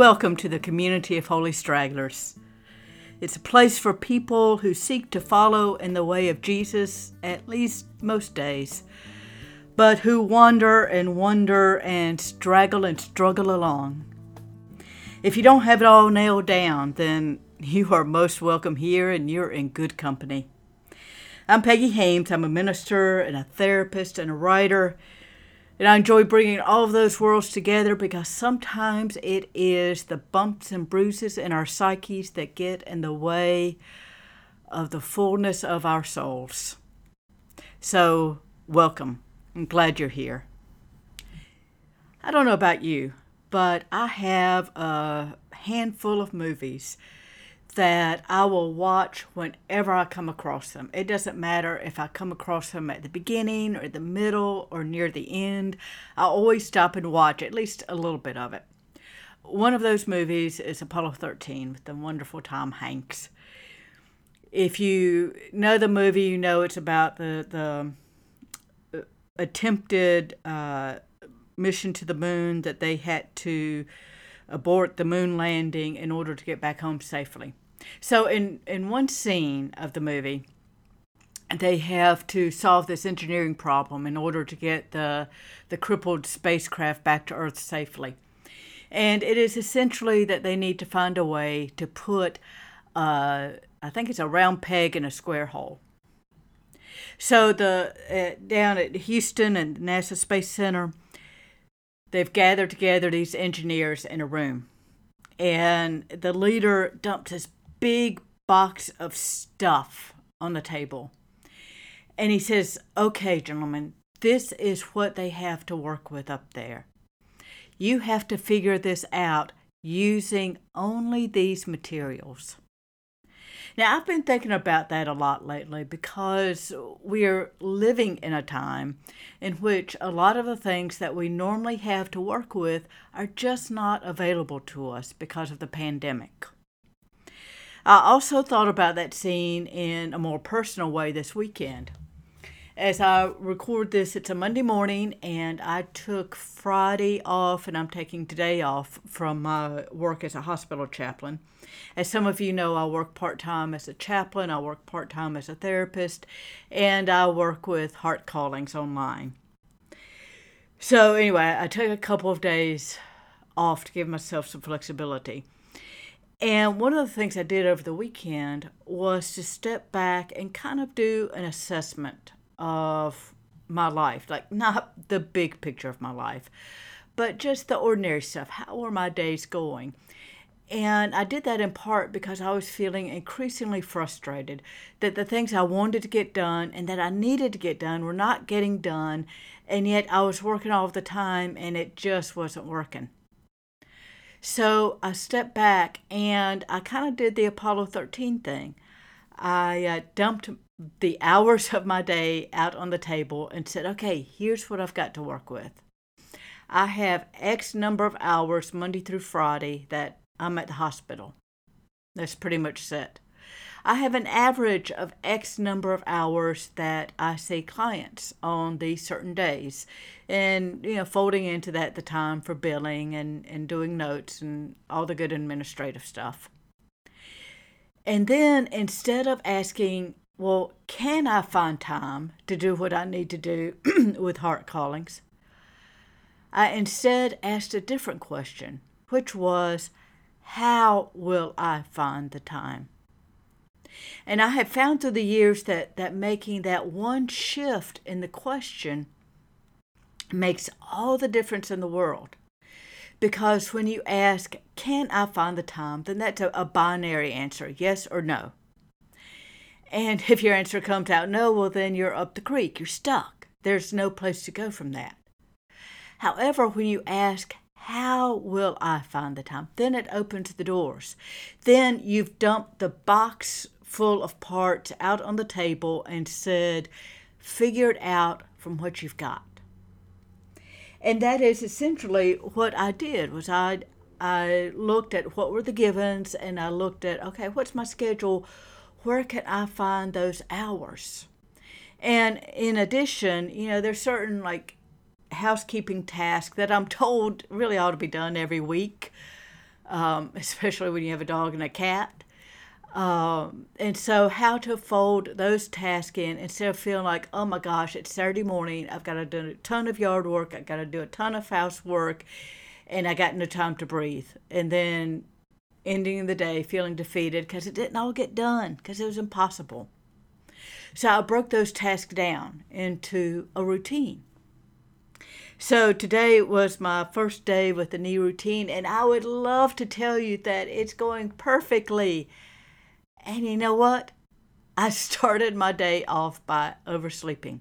Welcome to the community of Holy Stragglers. It's a place for people who seek to follow in the way of Jesus, at least most days, but who wander and wonder and straggle and struggle along. If you don't have it all nailed down, then you are most welcome here and you're in good company. I'm Peggy Haymes. I'm a minister and a therapist and a writer. And I enjoy bringing all of those worlds together because sometimes it is the bumps and bruises in our psyches that get in the way of the fullness of our souls. So, welcome. I'm glad you're here. I don't know about you, but I have a handful of movies that I will watch whenever I come across them. It doesn't matter if I come across them at the beginning or the middle or near the end. I always stop and watch at least a little bit of it. One of those movies is Apollo 13 with the wonderful Tom Hanks. If you know the movie, you know it's about the the uh, attempted uh, mission to the moon that they had to abort the moon landing in order to get back home safely. So in in one scene of the movie, they have to solve this engineering problem in order to get the the crippled spacecraft back to Earth safely. And it is essentially that they need to find a way to put, uh, I think it's a round peg in a square hole. So the uh, down at Houston and NASA Space Center, they've gathered together these engineers in a room, and the leader dumped his big box of stuff on the table. And he says, Okay, gentlemen, this is what they have to work with up there. You have to figure this out using only these materials. Now, I've been thinking about that a lot lately because we're living in a time in which a lot of the things that we normally have to work with are just not available to us because of the pandemic. I also thought about that scene in a more personal way this weekend. As I record this, it's a Monday morning, and I took Friday off, and I'm taking today off from my work as a hospital chaplain. As some of you know, I work part time as a chaplain, I work part time as a therapist, and I work with Heart Callings online. So, anyway, I took a couple of days off to give myself some flexibility. And one of the things I did over the weekend was to step back and kind of do an assessment of my life. Like, not the big picture of my life, but just the ordinary stuff. How are my days going? And I did that in part because I was feeling increasingly frustrated that the things I wanted to get done and that I needed to get done were not getting done. And yet I was working all the time and it just wasn't working. So I stepped back and I kind of did the Apollo 13 thing. I uh, dumped the hours of my day out on the table and said, okay, here's what I've got to work with. I have X number of hours Monday through Friday that I'm at the hospital. That's pretty much set. I have an average of X number of hours that I see clients on these certain days. And, you know, folding into that the time for billing and, and doing notes and all the good administrative stuff. And then instead of asking, well, can I find time to do what I need to do with heart callings? I instead asked a different question, which was, how will I find the time? And I have found through the years that, that making that one shift in the question makes all the difference in the world. Because when you ask, can I find the time, then that's a, a binary answer, yes or no. And if your answer comes out no, well, then you're up the creek, you're stuck. There's no place to go from that. However, when you ask, how will I find the time? Then it opens the doors. Then you've dumped the box full of parts out on the table and said, figure it out from what you've got. And that is essentially what I did was I I looked at what were the givens and I looked at okay, what's my schedule? Where can I find those hours? And in addition, you know, there's certain like housekeeping tasks that I'm told really ought to be done every week um, especially when you have a dog and a cat. Um, and so, how to fold those tasks in instead of feeling like, oh my gosh, it's Saturday morning, I've got to do a ton of yard work, I've got to do a ton of housework, and I got no time to breathe. And then ending the day feeling defeated because it didn't all get done because it was impossible. So, I broke those tasks down into a routine. So today was my first day with the new routine, and I would love to tell you that it's going perfectly. And you know what? I started my day off by oversleeping.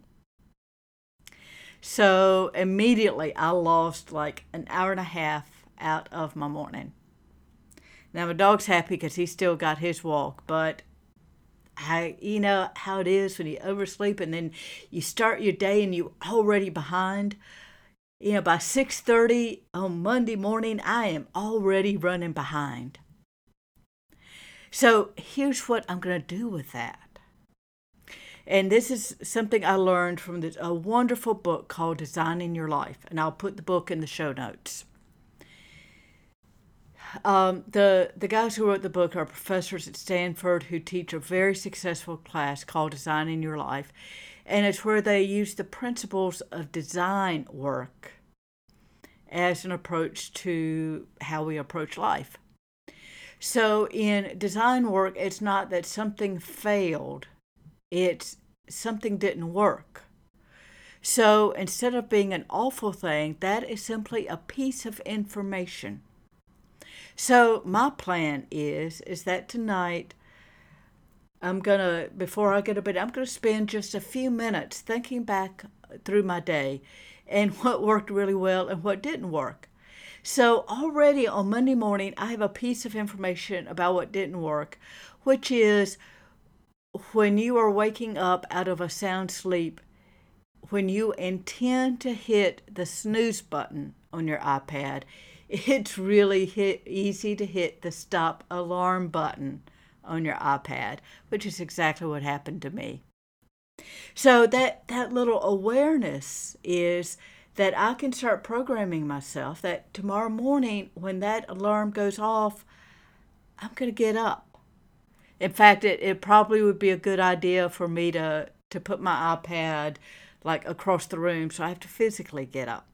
So immediately I lost like an hour and a half out of my morning. Now my dog's happy because he still got his walk, but I, you know how it is when you oversleep and then you start your day and you're already behind you know by 6.30 on monday morning i am already running behind so here's what i'm going to do with that and this is something i learned from this, a wonderful book called designing your life and i'll put the book in the show notes um, the the guys who wrote the book are professors at Stanford who teach a very successful class called Designing Your Life, and it's where they use the principles of design work as an approach to how we approach life. So, in design work, it's not that something failed, it's something didn't work. So, instead of being an awful thing, that is simply a piece of information. So, my plan is is that tonight I'm going to, before I get to bed, I'm going to spend just a few minutes thinking back through my day and what worked really well and what didn't work. So, already on Monday morning, I have a piece of information about what didn't work, which is when you are waking up out of a sound sleep, when you intend to hit the snooze button on your iPad, it's really hit, easy to hit the stop alarm button on your iPad, which is exactly what happened to me. So that that little awareness is that I can start programming myself that tomorrow morning when that alarm goes off, I'm going to get up. In fact, it, it probably would be a good idea for me to, to put my iPad like across the room so I have to physically get up.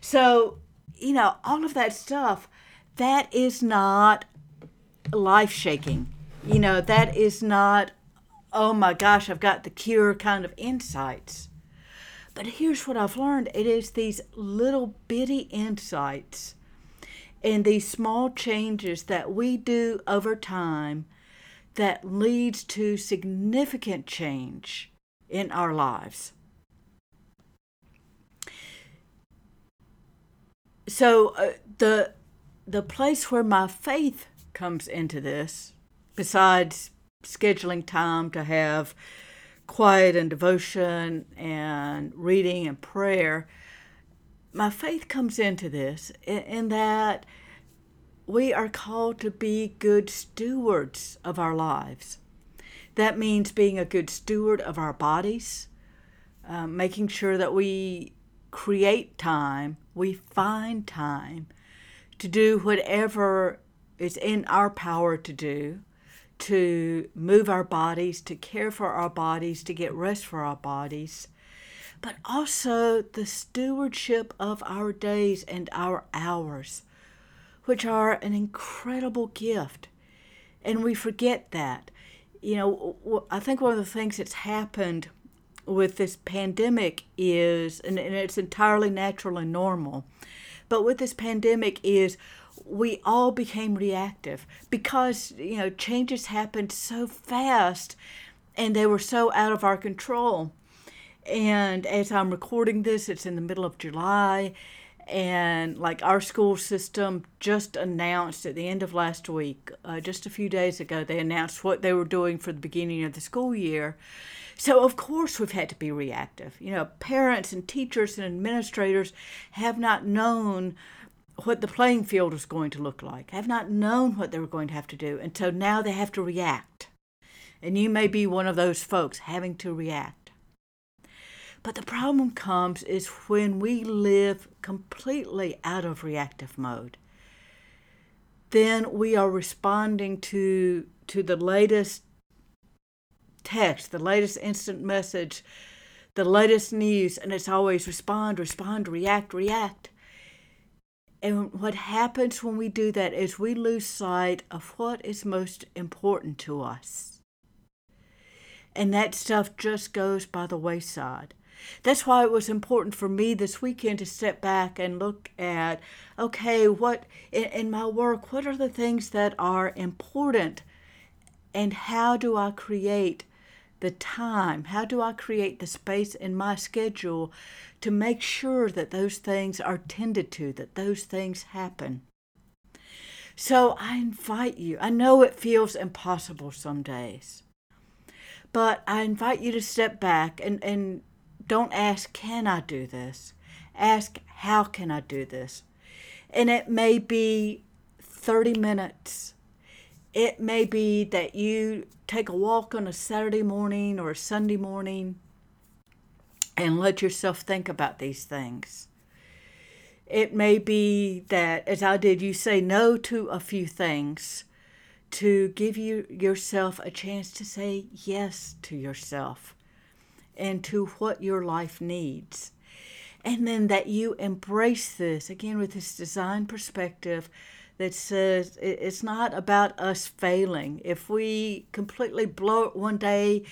So, you know, all of that stuff, that is not life shaking you know, that is not, oh my gosh, I've got the cure kind of insights. But here's what I've learned it is these little bitty insights and these small changes that we do over time that leads to significant change in our lives. So uh, the the place where my faith comes into this besides scheduling time to have quiet and devotion and reading and prayer, my faith comes into this in, in, that we are called to be good stewards of our lives. That means being a good steward of our bodies, uh, making sure that we create time, we find time to do whatever is in our power to do to move our bodies, to care for our bodies, to get rest for our bodies, but also the stewardship of our days and our hours, which are an incredible gift. And we forget that. You know, I think one of the things that's happened with this pandemic is, and it's entirely natural and normal, but with this pandemic is we all became reactive because you know changes happened so fast and they were so out of our control. And as i'm recording this it's in the middle of july and like our school system just announced at the end of last week uh, just a few days ago they announced what they were doing for the beginning of the school year. So of course we've had to be reactive. You know parents and teachers and administrators have not known what the playing field was going to look like, have not known what they were going to have to do. So now they have to react. And you may be one of those folks having to react. But the problem comes is when we live completely out of reactive mode. then we are responding to to the latest text, the latest instant message, the latest news, and it's always respond, respond, react, react. And what happens when we do that is we lose sight of what is most important to us. And that stuff just goes by the wayside. That's why it was important for me this weekend to step back and look at okay, what in, in my work, what are the things that are important and how do I create the time? How do I create the space in my schedule to make sure that those things are tended to, that those things happen? So I invite you. I know it feels impossible some days, but I invite you to step back and, and don't ask, Can I do this? Ask, How can I do this? And it may be 30 minutes. It may be that you take a walk on a Saturday morning or a Sunday morning and let yourself think about these things. It may be that, as I did, you say no to a few things to give you yourself a chance to say yes to yourself and to what your life needs. And then that you embrace this again with this design perspective that says it's not about us failing. If we completely blow it one day,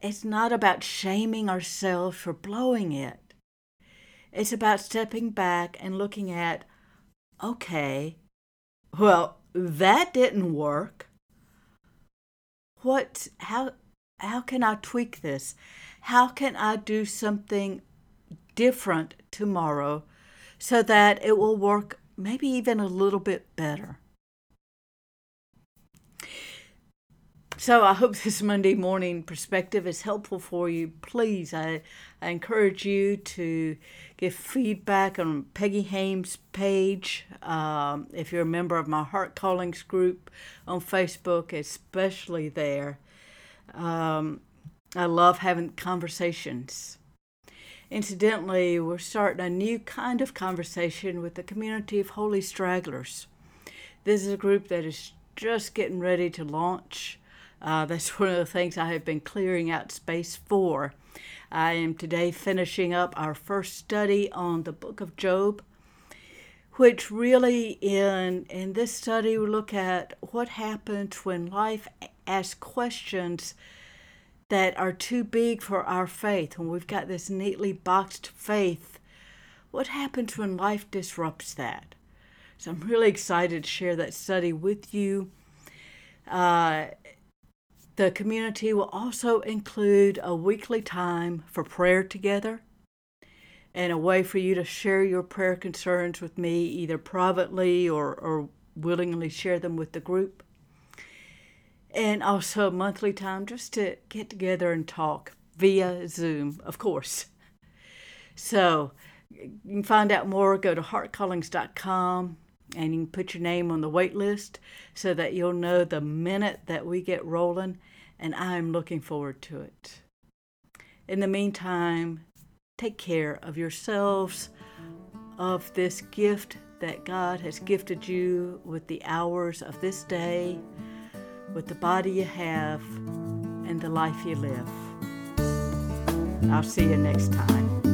it's not about shaming ourselves for blowing it. It's about stepping back and looking at, okay, well, that didn't work. What, how, how can I tweak this? How can I do something different tomorrow so that it will work maybe even a little bit better? So I hope this Monday morning perspective is helpful for you. Please, I, I encourage you to give feedback on Peggy Haymes' page. Um, if you're a member of my Heart Callings group on Facebook, especially there. Um, I love having conversations. Incidentally, we're starting a new kind of conversation with the community of Holy Stragglers. This is a group that is just getting ready to launch. Uh, that's one of the things I have been clearing out space for. I am today finishing up our first study on the book of Job, which really, in, in this study, we look at what happens when life asks questions that are too big for our faith, when we've got this neatly boxed faith, what happens when life disrupts that? So I'm really excited to share that study with you. Uh, the community will also include a weekly time for prayer together and a way for you to share your prayer concerns with me, either privately or, or willingly share them with the group and also monthly time just to get together and talk via Zoom, of course. So you can find out more, go to heartcallings.com and you can put your name on the wait list so that you'll know the minute that we get rolling, and I'm looking forward to it. In the meantime, take care of yourselves, of this gift that God has gifted you with the hours of this day with the body you have and the life you live. I'll see you next time.